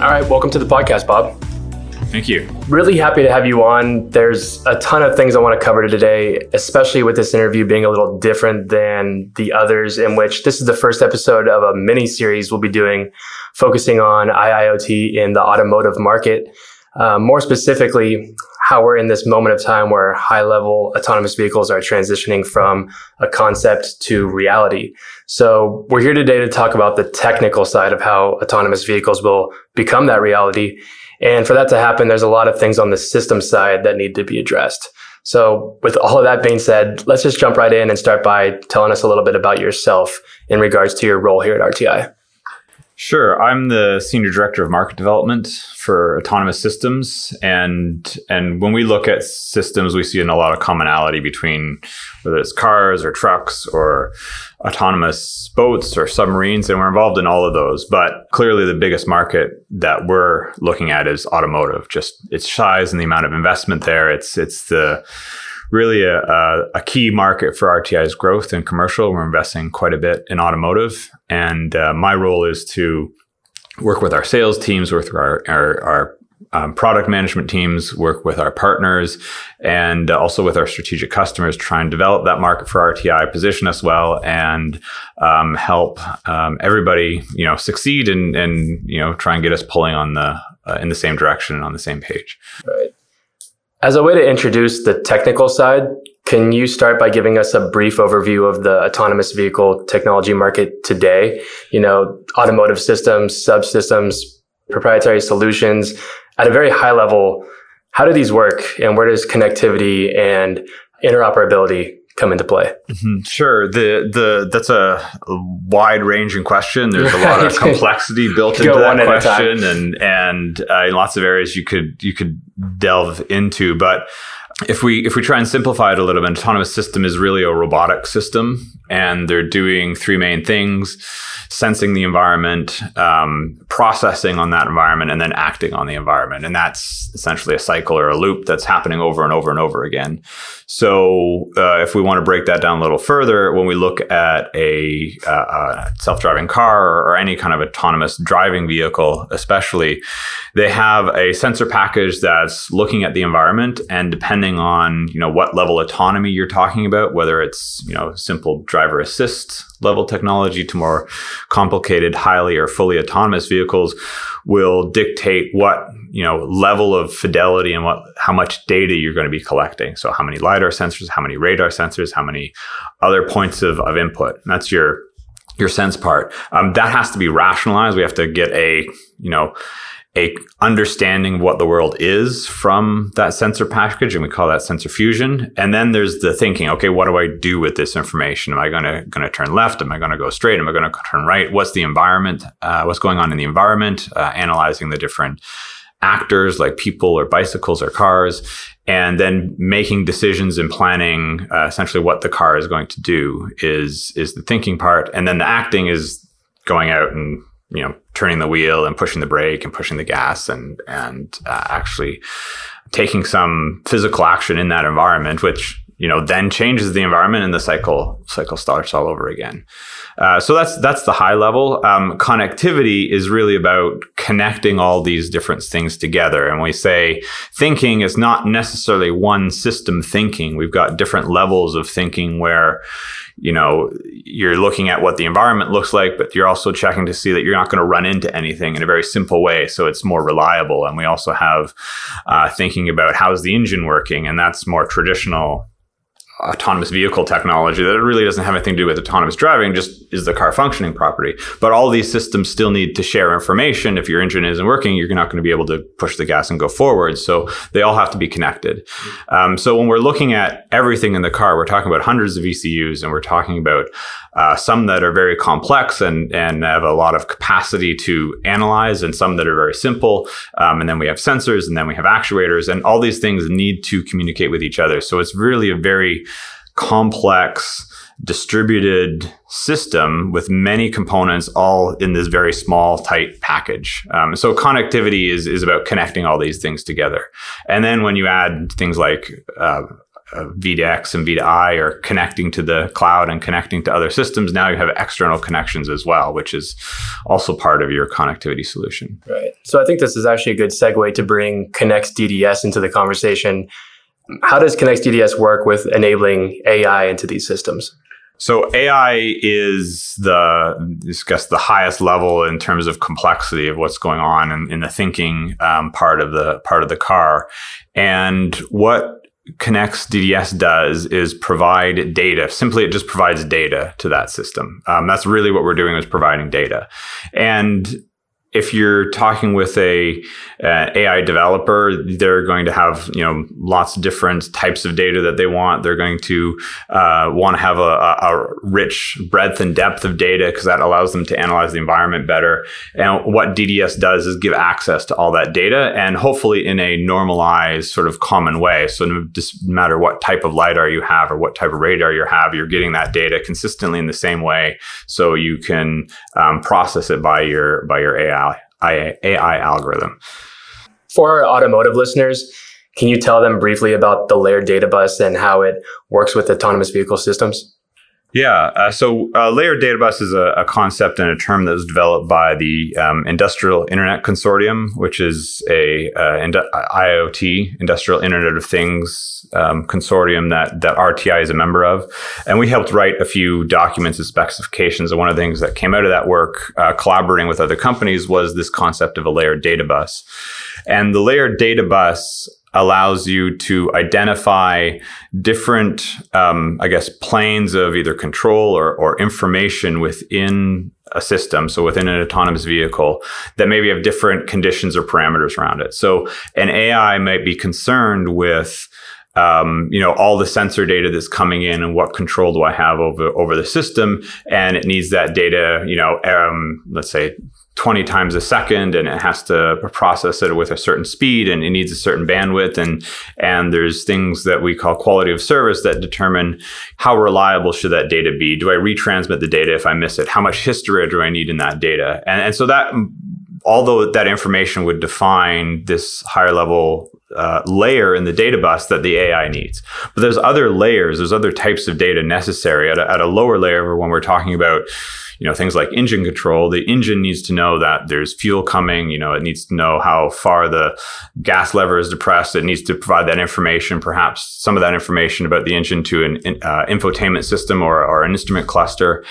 All right, welcome to the podcast, Bob. Thank you. Really happy to have you on. There's a ton of things I want to cover today, especially with this interview being a little different than the others, in which this is the first episode of a mini series we'll be doing focusing on IIoT in the automotive market. Uh, more specifically, how we're in this moment of time where high level autonomous vehicles are transitioning from a concept to reality. So we're here today to talk about the technical side of how autonomous vehicles will become that reality. And for that to happen, there's a lot of things on the system side that need to be addressed. So with all of that being said, let's just jump right in and start by telling us a little bit about yourself in regards to your role here at RTI. Sure, I'm the senior director of market development for autonomous systems, and and when we look at systems, we see in a lot of commonality between whether it's cars or trucks or autonomous boats or submarines, and we're involved in all of those. But clearly, the biggest market that we're looking at is automotive. Just its size and the amount of investment there. It's it's the really a, a, a, key market for RTI's growth in commercial. We're investing quite a bit in automotive. And uh, my role is to work with our sales teams, work with our, our, our um, product management teams, work with our partners, and also with our strategic customers, try and develop that market for RTI, position us well, and um, help um, everybody, you know, succeed and and you know try and get us pulling on the uh, in the same direction and on the same page. Right. As a way to introduce the technical side, can you start by giving us a brief overview of the autonomous vehicle technology market today? You know, automotive systems, subsystems, proprietary solutions at a very high level. How do these work and where does connectivity and interoperability come into play? Mm-hmm. Sure. The the that's a wide ranging question. There's a lot of complexity built into that question, and and uh, in lots of areas you could you could delve into. But if we if we try and simplify it a little bit, an autonomous system is really a robotic system, and they're doing three main things sensing the environment, um, processing on that environment, and then acting on the environment. And that's essentially a cycle or a loop that's happening over and over and over again. So, uh, if we want to break that down a little further, when we look at a, uh, a self driving car or, or any kind of autonomous driving vehicle, especially, they have a sensor package that's looking at the environment and depending on you know what level autonomy you're talking about whether it's you know simple driver assist level technology to more complicated, highly or fully autonomous vehicles will dictate what, you know, level of fidelity and what, how much data you're going to be collecting. So how many LiDAR sensors, how many radar sensors, how many other points of, of input. And that's your, your sense part. Um, that has to be rationalized. We have to get a, you know, a understanding what the world is from that sensor package and we call that sensor fusion and then there's the thinking okay what do i do with this information am i going to going to turn left am i going to go straight am i going to turn right what's the environment uh, what's going on in the environment uh, analyzing the different actors like people or bicycles or cars and then making decisions and planning uh, essentially what the car is going to do is is the thinking part. And then the acting is going out and you know turning the wheel and pushing the brake and pushing the gas and and uh, actually taking some physical action in that environment which you know then changes the environment and the cycle cycle starts all over again. Uh, so that's that's the high level. Um, connectivity is really about connecting all these different things together and we say thinking is not necessarily one system thinking we've got different levels of thinking where you know, you're looking at what the environment looks like, but you're also checking to see that you're not going to run into anything in a very simple way. So it's more reliable. And we also have uh, thinking about how's the engine working, and that's more traditional autonomous vehicle technology that it really doesn't have anything to do with autonomous driving, just is the car functioning property. But all these systems still need to share information. If your engine isn't working, you're not going to be able to push the gas and go forward. So they all have to be connected. Um, so when we're looking at everything in the car, we're talking about hundreds of ECUs and we're talking about uh, some that are very complex and, and have a lot of capacity to analyze and some that are very simple. Um, and then we have sensors and then we have actuators and all these things need to communicate with each other. So it's really a very complex distributed system with many components all in this very small tight package um, so connectivity is, is about connecting all these things together and then when you add things like uh, uh, V2X and V2I are connecting to the cloud and connecting to other systems. Now you have external connections as well, which is also part of your connectivity solution. Right. So I think this is actually a good segue to bring Connext DDS into the conversation. How does Connext DDS work with enabling AI into these systems? So AI is the, I guess, the highest level in terms of complexity of what's going on in, in the thinking um, part of the part of the car, and what Connext DDS does is provide data. Simply, it just provides data to that system. Um, that's really what we're doing is providing data, and if you're talking with a uh, AI developer, they're going to have you know lots of different types of data that they want. They're going to uh, want to have a, a, rich breadth and depth of data because that allows them to analyze the environment better. And what DDS does is give access to all that data and hopefully in a normalized sort of common way. So no matter what type of lidar you have or what type of radar you have, you're getting that data consistently in the same way, so you can um, process it by your by your AI AI algorithm. For our automotive listeners, can you tell them briefly about the layered data bus and how it works with autonomous vehicle systems? Yeah. Uh, so uh, layered data bus is a, a, concept and a term that was developed by the um, Industrial Internet Consortium, which is a uh, IoT, Industrial Internet of Things um, consortium that that RTI is a member of, and we helped write a few documents and specifications. And one of the things that came out of that work, uh, collaborating with other companies, was this concept of a layered data bus. And the layered data bus allows you to identify different, um, I guess, planes of either control or, or information within a system, so within an autonomous vehicle, that maybe have different conditions or parameters around it. So an AI might be concerned with um, you know all the sensor data that's coming in and what control do I have over over the system, and it needs that data, you know, um, let's say 20 times a second and it has to process it with a certain speed and it needs a certain bandwidth. And and there's things that we call quality of service that determine how reliable should that data be. Do i retransmit the data if i miss it? How much history do i need in that data? And, and so that although that information would define this higher level uh, layer in the data bus that the AI needs. But there's other layers, there's other types of data necessary at a, at a lower layer when we're talking about you know things like engine control the engine needs to know that there's fuel coming you know it needs to know how far the gas lever is depressed it needs to provide that information perhaps some of that information about the engine to an uh, infotainment system or, or an instrument cluster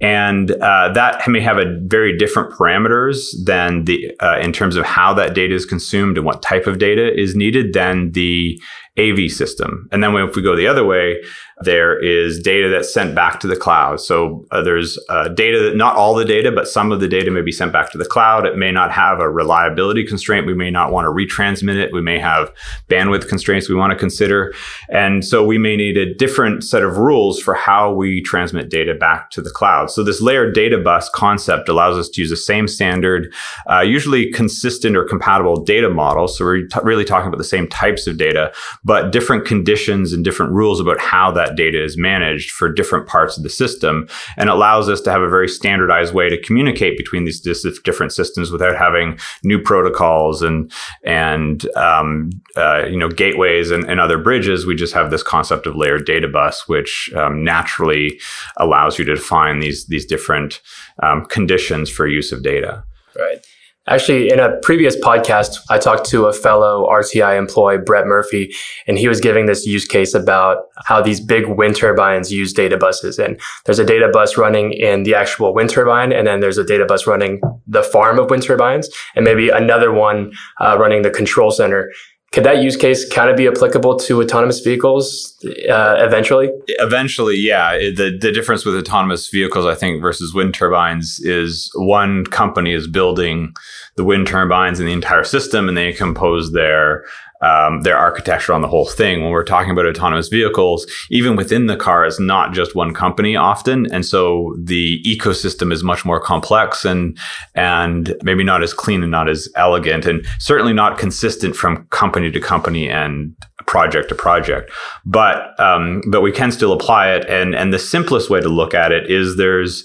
and uh, that may have a very different parameters than the uh, in terms of how that data is consumed and what type of data is needed than the AV system. And then if we go the other way, there is data that's sent back to the cloud. So uh, there's uh, data that not all the data, but some of the data may be sent back to the cloud. It may not have a reliability constraint. We may not want to retransmit it. We may have bandwidth constraints we want to consider. And so we may need a different set of rules for how we transmit data back to the cloud. So this layered data bus concept allows us to use the same standard, uh, usually consistent or compatible data model. So we're t- really talking about the same types of data, but different conditions and different rules about how that data is managed for different parts of the system and allows us to have a very standardized way to communicate between these different systems without having new protocols and and um, uh, you know gateways and, and, other bridges. We just have this concept of layered data bus, which um, naturally allows you to define these these different um, conditions for use of data. Right. Actually, in a previous podcast, I talked to a fellow RTI employee, Brett Murphy, and he was giving this use case about how these big wind turbines use data buses. And there's a data bus running in the actual wind turbine, and then there's a data bus running the farm of wind turbines, and maybe another one uh, running the control center. Could that use case kind of be applicable to autonomous vehicles uh, eventually? Eventually, yeah. The the difference with autonomous vehicles, I think, versus wind turbines is one company is building the wind turbines and the entire system, and they compose their um, their architecture on the whole thing. When we're talking about autonomous vehicles, even within the car is not just one company often, and so the ecosystem is much more complex and and maybe not as clean and not as elegant, and certainly not consistent from company to company and project to project. But um, but we can still apply it, and and the simplest way to look at it is there's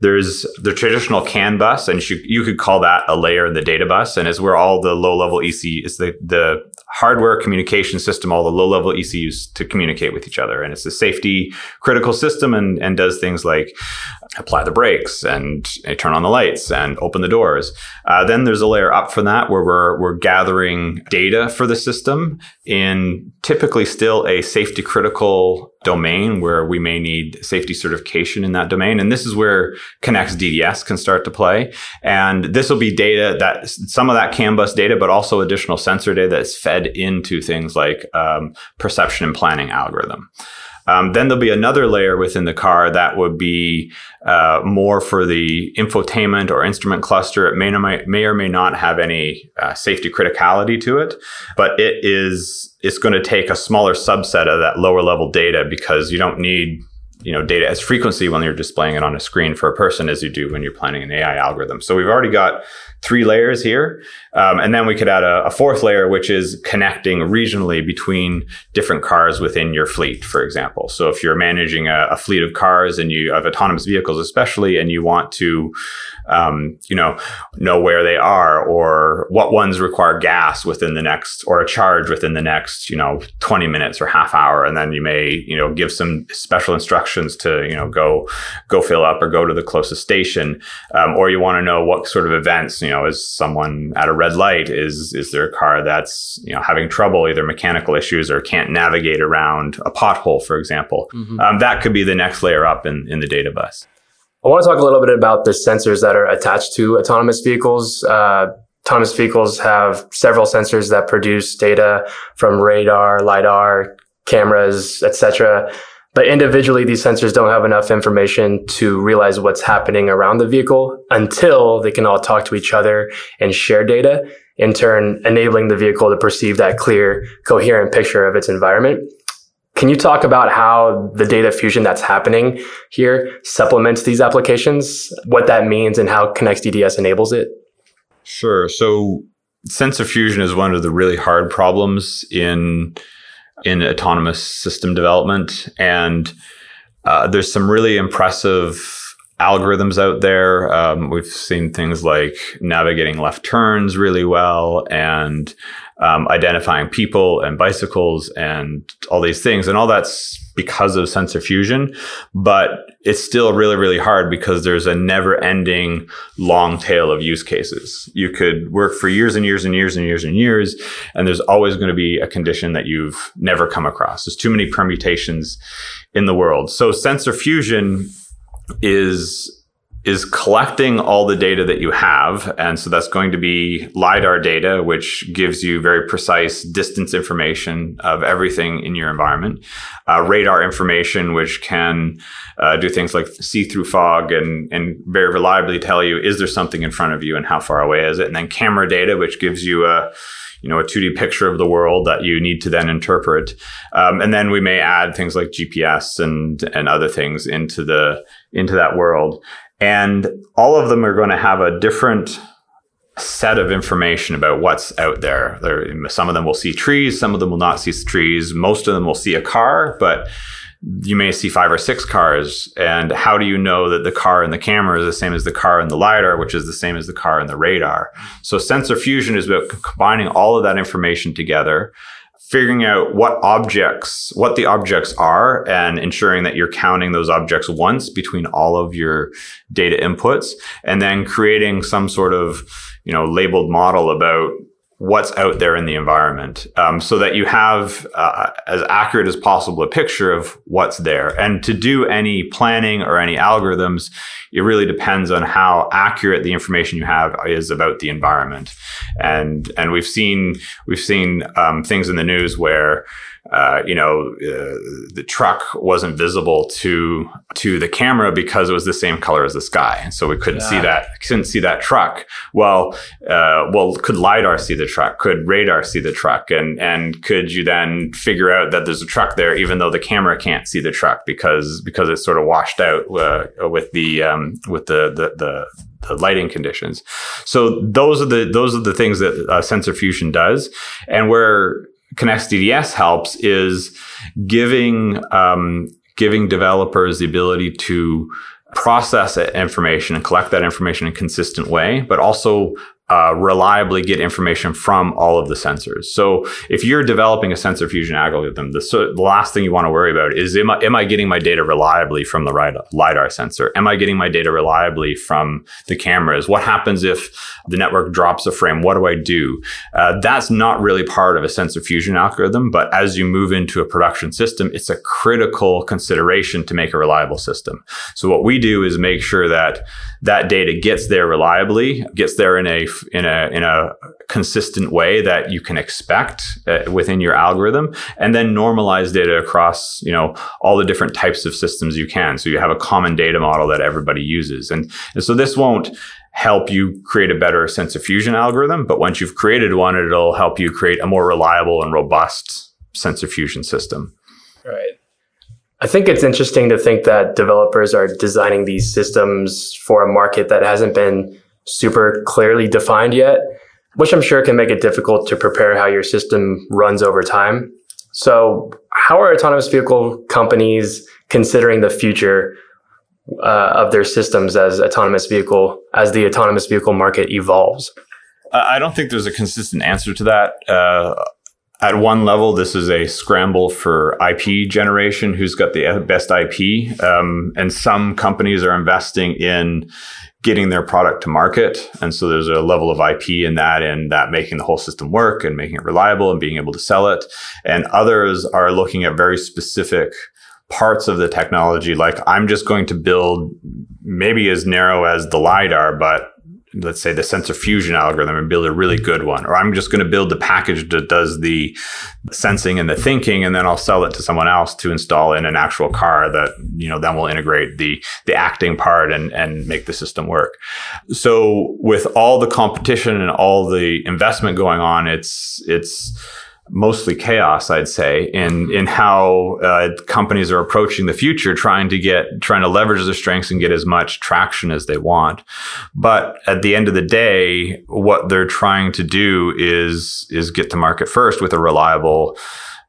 there's the traditional CAN bus, and you, you could call that a layer in the data bus, and is where all the low level EC is the the hardware communication system, all the low level ECUs to communicate with each other. And it's a safety critical system and, and does things like apply the brakes and turn on the lights and open the doors. Uh, then there's a layer up from that where we're, we're gathering data for the system in typically still a safety critical domain where we may need safety certification in that domain. And this is where Connext DDS can start to play. And this will be data that some of that CAN bus data, but also additional sensor data that's fed into things like um, perception and planning algorithm. Um, then there'll be another layer within the car that would be uh, more for the infotainment or instrument cluster. It may or may, may, or may not have any uh, safety criticality to it, but it is it's going to take a smaller subset of that lower level data because you don't need you know data as frequency when you're displaying it on a screen for a person as you do when you're planning an AI algorithm. So we've already got three layers here. Um, and then we could add a, a, fourth layer, which is connecting regionally between different cars within your fleet, for example. So if you're managing a, a fleet of cars and you have autonomous vehicles, especially, and you want to, um, you know, know where they are or what ones require gas within the next or a charge within the next, you know, 20 minutes or half hour. And then you may, you know, give some special instructions to, you know, go, go fill up or go to the closest station. Um, or you want to know what sort of events, you know, is someone at a red light? Is is there a car that's you know having trouble, either mechanical issues or can't navigate around a pothole, for example? Mm-hmm. Um, that could be the next layer up in, in the data bus. I want to talk a little bit about the sensors that are attached to autonomous vehicles. Uh, autonomous vehicles have several sensors that produce data from radar, lidar, cameras, etc. But individually, these sensors don't have enough information to realize what's happening around the vehicle until they can all talk to each other and share data, in turn, enabling the vehicle to perceive that clear, coherent picture of its environment. Can you talk about how the data fusion that's happening here supplements these applications, what that means, and how Connext DDS enables it? Sure. So, sensor fusion is one of the really hard problems in in autonomous system development. And uh, there's some really impressive algorithms out there. Um, we've seen things like navigating left turns really well and um, identifying people and bicycles and all these things. And all that's because of sensor fusion, but it's still really, really hard because there's a never ending long tail of use cases. You could work for years and years and years and years and years, and there's always going to be a condition that you've never come across. There's too many permutations in the world. So sensor fusion is is collecting all the data that you have. And so that's going to be LiDAR data, which gives you very precise distance information of everything in your environment. Uh, radar information, which can uh, do things like see through fog and, and very reliably tell you, is there something in front of you and how far away is it? And then camera data, which gives you a, you know, a 2D picture of the world that you need to then interpret. Um, and then we may add things like GPS and, and other things into the, into that world. And all of them are going to have a different set of information about what's out there. there. Some of them will see trees, some of them will not see trees. Most of them will see a car, but you may see five or six cars. And how do you know that the car in the camera is the same as the car in the LiDAR, which is the same as the car in the radar? So sensor fusion is about combining all of that information together figuring out what objects, what the objects are and ensuring that you're counting those objects once between all of your data inputs and then creating some sort of, you know, labeled model about what's out there in the environment um, so that you have uh, as accurate as possible a picture of what's there. And to do any planning or any algorithms it really depends on how accurate the information you have is about the environment. And and we've seen we've seen um, things in the news where uh, you know, uh, the truck wasn't visible to to the camera because it was the same color as the sky, and so we couldn't yeah. see that couldn't see that truck. Well, uh, well, could lidar see the truck? Could radar see the truck? And and could you then figure out that there's a truck there, even though the camera can't see the truck because because it's sort of washed out uh, with the um, with the the, the the lighting conditions. So those are the those are the things that uh, sensor fusion does, and where DDS helps is giving um, giving developers the ability to process information and collect that information in a consistent way, but also uh, reliably get information from all of the sensors. So if you're developing a sensor fusion algorithm, the, so the last thing you want to worry about is am I, am I getting my data reliably from the LiDAR sensor? Am I getting my data reliably from the cameras? What happens if the network drops a frame? What do I do? Uh, that's not really part of a sensor fusion algorithm, but as you move into a production system, it's a critical consideration to make a reliable system. So what we do is make sure that that data gets there reliably, gets there in a in a in a consistent way that you can expect uh, within your algorithm, and then normalize data across you know all the different types of systems you can. So you have a common data model that everybody uses, and, and so this won't help you create a better sensor fusion algorithm, but once you've created one, it'll help you create a more reliable and robust sensor fusion system. Right. I think it's interesting to think that developers are designing these systems for a market that hasn't been super clearly defined yet, which I'm sure can make it difficult to prepare how your system runs over time. So, how are autonomous vehicle companies considering the future uh, of their systems as autonomous vehicle as the autonomous vehicle market evolves? I don't think there's a consistent answer to that. Uh, at one level, this is a scramble for IP generation. Who's got the best IP? Um, and some companies are investing in getting their product to market. And so there's a level of IP in that and that making the whole system work and making it reliable and being able to sell it. And others are looking at very specific parts of the technology. Like I'm just going to build maybe as narrow as the LiDAR, but let's say the sensor fusion algorithm and build a really good one or i'm just going to build the package that does the sensing and the thinking and then i'll sell it to someone else to install in an actual car that you know then will integrate the the acting part and and make the system work. So with all the competition and all the investment going on it's it's mostly chaos, I'd say, in in how uh, companies are approaching the future, trying to get trying to leverage their strengths and get as much traction as they want. But at the end of the day, what they're trying to do is is get to market first with a reliable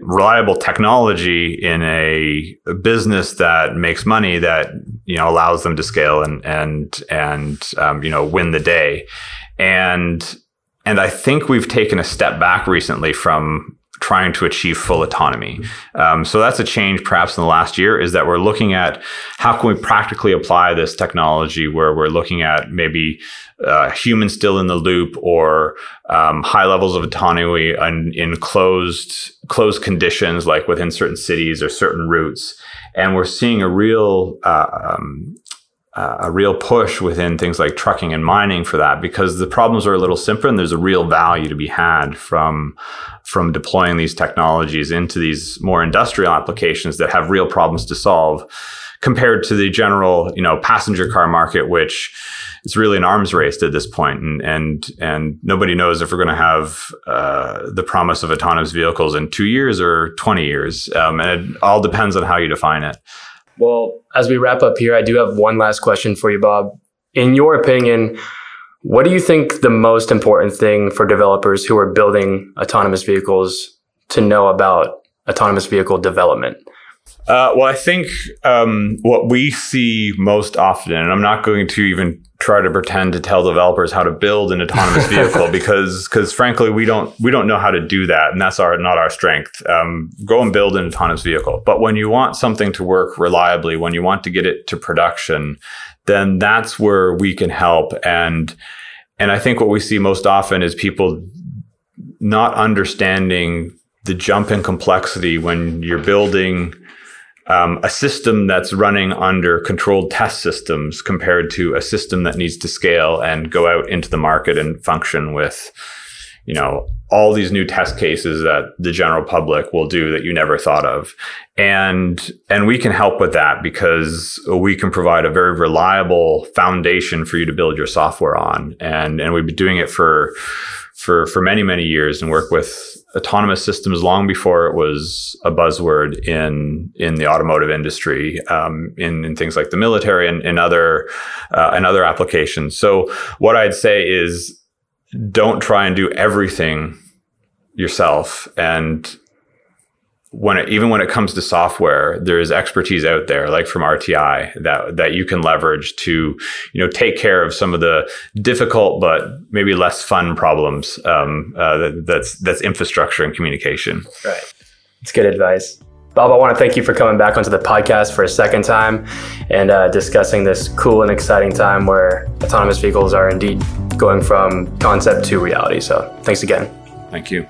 reliable technology in a, business that makes money that you know allows them to scale and and and um, you know win the day and and I think we've taken a step back recently from trying to achieve full autonomy. Um, so that's a change perhaps in the last year is that we're looking at how can we practically apply this technology where we're looking at maybe uh, humans still in the loop or um, high levels of autonomy in, in closed closed conditions like within certain cities or certain routes. And we're seeing a real uh, um, a real push within things like trucking and mining for that because the problems are a little simpler and there's a real value to be had from from deploying these technologies into these more industrial applications that have real problems to solve compared to the general you know passenger car market which it's really an arms race at this point. And and and nobody knows if we're going to have uh, the promise of autonomous vehicles in two years or 20 years. Um, and it all depends on how you define it well, as we wrap up here, I do have one last question for you, Bob. In your opinion, what do you think the most important thing for developers who are building autonomous vehicles to know about autonomous vehicle development? Uh, well, I think um, what we see most often, and I'm not going to even try to pretend to tell developers how to build an autonomous vehicle because, because frankly, we don't we don't know how to do that, and that's our not our strength. Um, go and build an autonomous vehicle. But when you want something to work reliably, when you want to get it to production, then that's where we can help. And and I think what we see most often is people not understanding the jump in complexity when you're building um, a system that's running under controlled test systems compared to a system that needs to scale and go out into the market and function with, you know, all these new test cases that the general public will do that you never thought of. And, and we can help with that because we can provide a very reliable foundation for you to build your software on. And, and we've been doing it for, for, for many, many years and work with autonomous systems long before it was a buzzword in in the automotive industry, um, in, in things like the military and, and other uh, and other applications. So what I'd say is, don't try and do everything yourself and when it, even when it comes to software, there's expertise out there, like from RTI, that that you can leverage to, you know, take care of some of the difficult but maybe less fun problems. Um, uh, that, that's that's infrastructure and communication. Right. It's good advice. Bob, I want to thank you for coming back onto the podcast for a second time and uh, discussing this cool and exciting time where autonomous vehicles are indeed going from concept to reality. So, thanks again. Thank you.